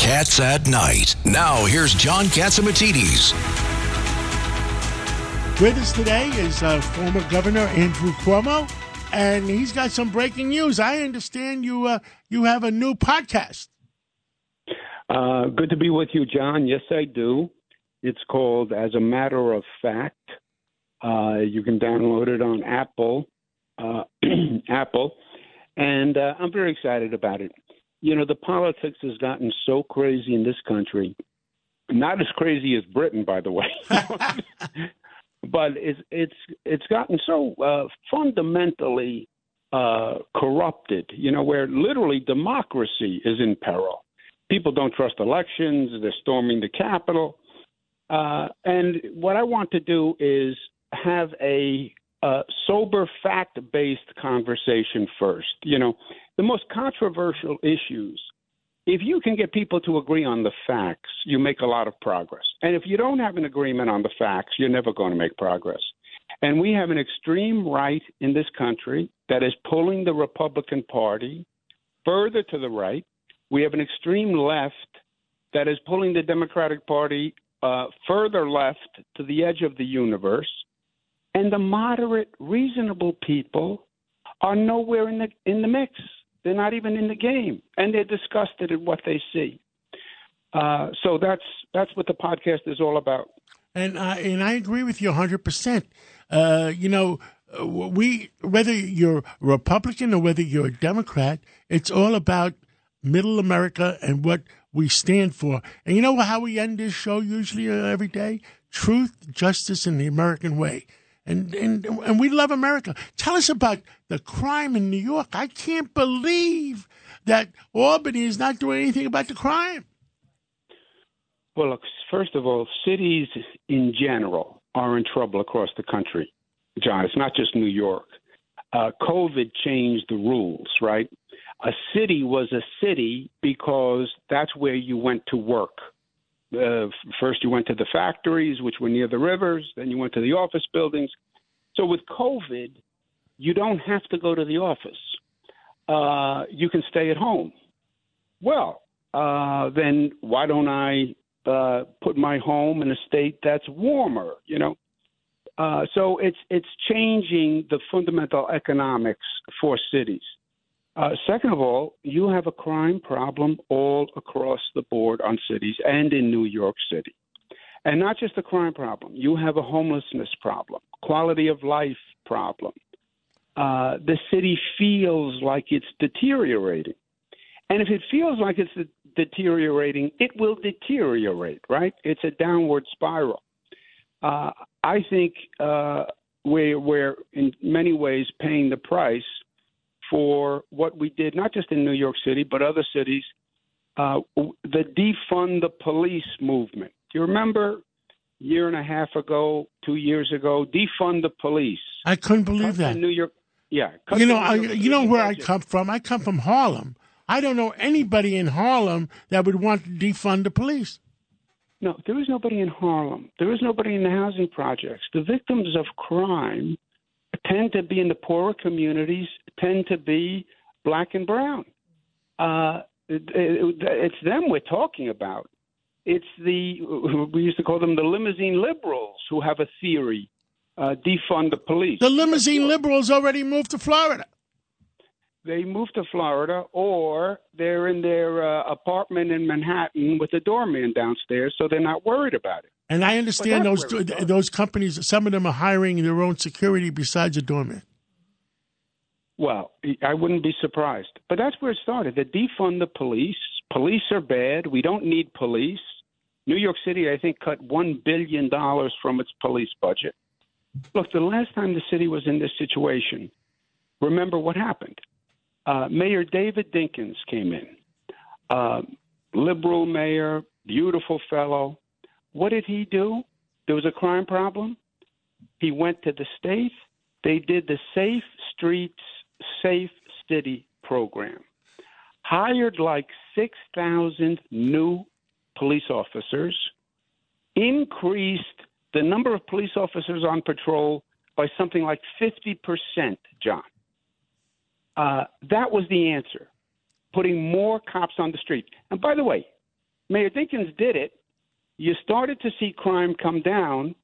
Cats at Night. Now, here's John Catsimatidis. With us today is uh, former Governor Andrew Cuomo, and he's got some breaking news. I understand you uh, you have a new podcast. Uh, good to be with you, John. Yes, I do. It's called As a Matter of Fact. Uh, you can download it on Apple, uh, Apple, and uh, I'm very excited about it. You know, the politics has gotten so crazy in this country. Not as crazy as Britain, by the way, but it's it's it's gotten so uh, fundamentally uh, corrupted. You know, where literally democracy is in peril. People don't trust elections. They're storming the Capitol. Uh, and what I want to do is have a, a sober, fact based conversation first. You know, the most controversial issues, if you can get people to agree on the facts, you make a lot of progress. And if you don't have an agreement on the facts, you're never going to make progress. And we have an extreme right in this country that is pulling the Republican Party further to the right. We have an extreme left that is pulling the Democratic Party uh, further left to the edge of the universe. And the moderate, reasonable people are nowhere in the in the mix. They're not even in the game, and they're disgusted at what they see. Uh, so that's that's what the podcast is all about. And I and I agree with you 100. Uh, percent You know, we whether you're Republican or whether you're a Democrat, it's all about middle America and what we stand for. And you know how we end this show usually uh, every day? Truth, justice, and the American way and, and and we love America. Tell us about the crime in New York. I can't believe that Albany is not doing anything about the crime. Well, look, first of all, cities in general are in trouble across the country, John. It's not just New York. Uh, COVID changed the rules, right? A city was a city because that's where you went to work. Uh, first, you went to the factories, which were near the rivers. Then you went to the office buildings. So with COVID, you don't have to go to the office. Uh, you can stay at home. Well, uh, then why don't I uh, put my home in a state that's warmer? You know. Uh, so it's it's changing the fundamental economics for cities. Uh, second of all, you have a crime problem all across the board on cities and in New York City. And not just a crime problem, you have a homelessness problem, quality of life problem. Uh, the city feels like it's deteriorating. And if it feels like it's deteriorating, it will deteriorate, right? It's a downward spiral. Uh, I think uh, we, we're in many ways paying the price for what we did, not just in New York City, but other cities, uh, the defund the police movement. Do you remember a year and a half ago, two years ago, defund the police? I couldn't believe that. New York, yeah. You know, I, you know where I come from. I come from Harlem. I don't know anybody in Harlem that would want to defund the police. No, there is nobody in Harlem. There is nobody in the housing projects. The victims of crime tend to be in the poorer communities, tend to be black and brown. Uh, it, it, it's them we're talking about. It's the we used to call them the limousine liberals who have a theory: uh, defund the police. The limousine liberals already moved to Florida. They moved to Florida, or they're in their uh, apartment in Manhattan with a doorman downstairs, so they're not worried about it. And I understand those those companies. Some of them are hiring their own security besides a doorman. Well, I wouldn't be surprised. But that's where it started. The defund the police. Police are bad. We don't need police. New York City, I think, cut $1 billion from its police budget. Look, the last time the city was in this situation, remember what happened. Uh, Mayor David Dinkins came in. Uh, liberal mayor, beautiful fellow. What did he do? There was a crime problem. He went to the state. They did the Safe Streets, Safe City program. Hired like 6,000 new police officers, increased the number of police officers on patrol by something like 50%, John. Uh, that was the answer, putting more cops on the street. And by the way, Mayor Dinkins did it. You started to see crime come down,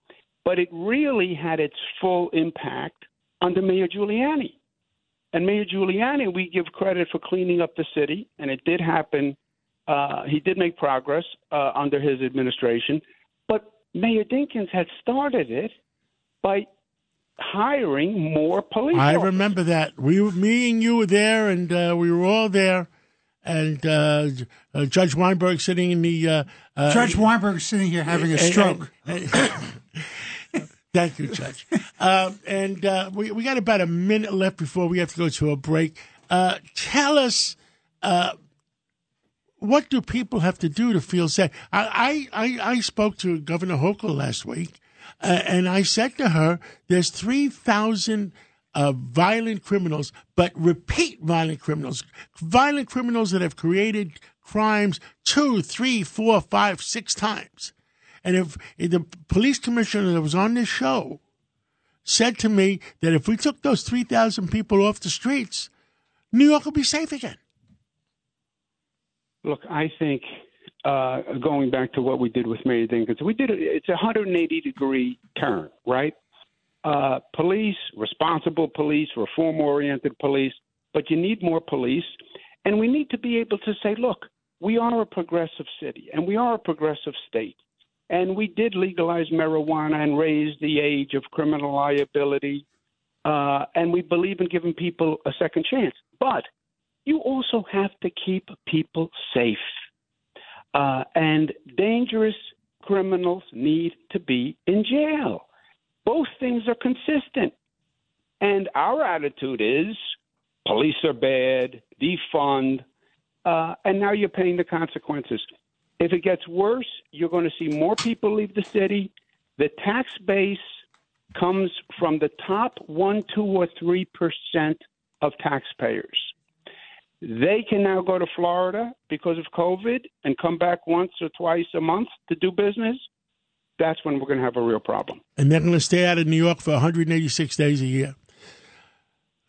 but it really had its full impact under Mayor Giuliani. And Mayor Giuliani, we give credit for cleaning up the city, and it did happen. Uh, he did make progress uh, under his administration, but Mayor Dinkins had started it by hiring more police. I officers. remember that. We, were, me and you were there, and uh, we were all there. And uh, uh, Judge Weinberg sitting in the uh, uh, Judge Weinberg sitting here having a stroke. Thank you, Judge. uh, and uh, we we got about a minute left before we have to go to a break. Uh, tell us, uh, what do people have to do to feel safe? I I, I, spoke to Governor Hochul last week, uh, and I said to her, "There's three thousand uh, violent criminals, but repeat violent criminals, violent criminals that have created crimes two, three, four, five, six times." And if, if the police commissioner that was on this show said to me that if we took those 3,000 people off the streets, New York would be safe again. Look, I think uh, going back to what we did with Mayor Dinkins, we did it. It's a 180 degree turn, right? Uh, police, responsible police, reform oriented police, but you need more police. And we need to be able to say, look, we are a progressive city and we are a progressive state. And we did legalize marijuana and raise the age of criminal liability. Uh, and we believe in giving people a second chance. But you also have to keep people safe. Uh, and dangerous criminals need to be in jail. Both things are consistent. And our attitude is police are bad, defund, uh, and now you're paying the consequences. If it gets worse, you're going to see more people leave the city. The tax base comes from the top one, two, or three percent of taxpayers. They can now go to Florida because of COVID and come back once or twice a month to do business. That's when we're going to have a real problem. And they're going to stay out of New York for 186 days a year.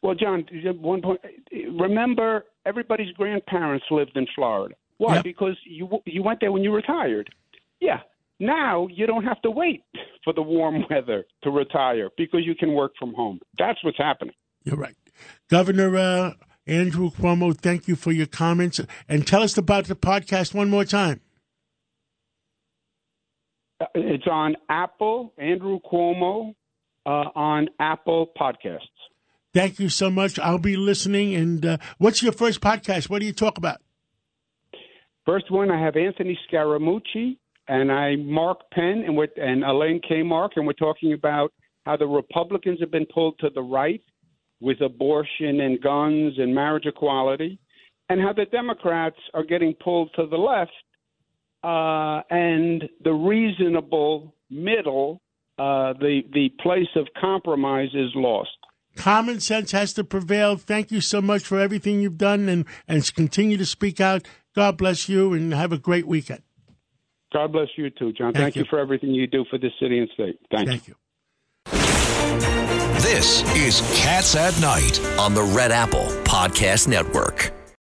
Well, John, one point. Remember, everybody's grandparents lived in Florida. Why? Yep. Because you you went there when you retired. Yeah. Now you don't have to wait for the warm weather to retire because you can work from home. That's what's happening. You're right. Governor uh, Andrew Cuomo, thank you for your comments. And tell us about the podcast one more time. Uh, It's on Apple, Andrew Cuomo, uh, on Apple Podcasts. Thank you so much. I'll be listening. And uh, what's your first podcast? What do you talk about? First one, I have Anthony Scaramucci and I Mark Penn and we're, and Elaine Kamarck, and we're talking about how the Republicans have been pulled to the right with abortion and guns and marriage equality, and how the Democrats are getting pulled to the left, uh, and the reasonable middle, uh, the the place of compromise is lost. Common sense has to prevail. Thank you so much for everything you've done and, and continue to speak out. God bless you and have a great weekend. God bless you too, John. Thank Thank, you. you. for everything you do for this city and state. Thank, you. Thank you. This is Cats at Night. on the Red Apple Podcast Network.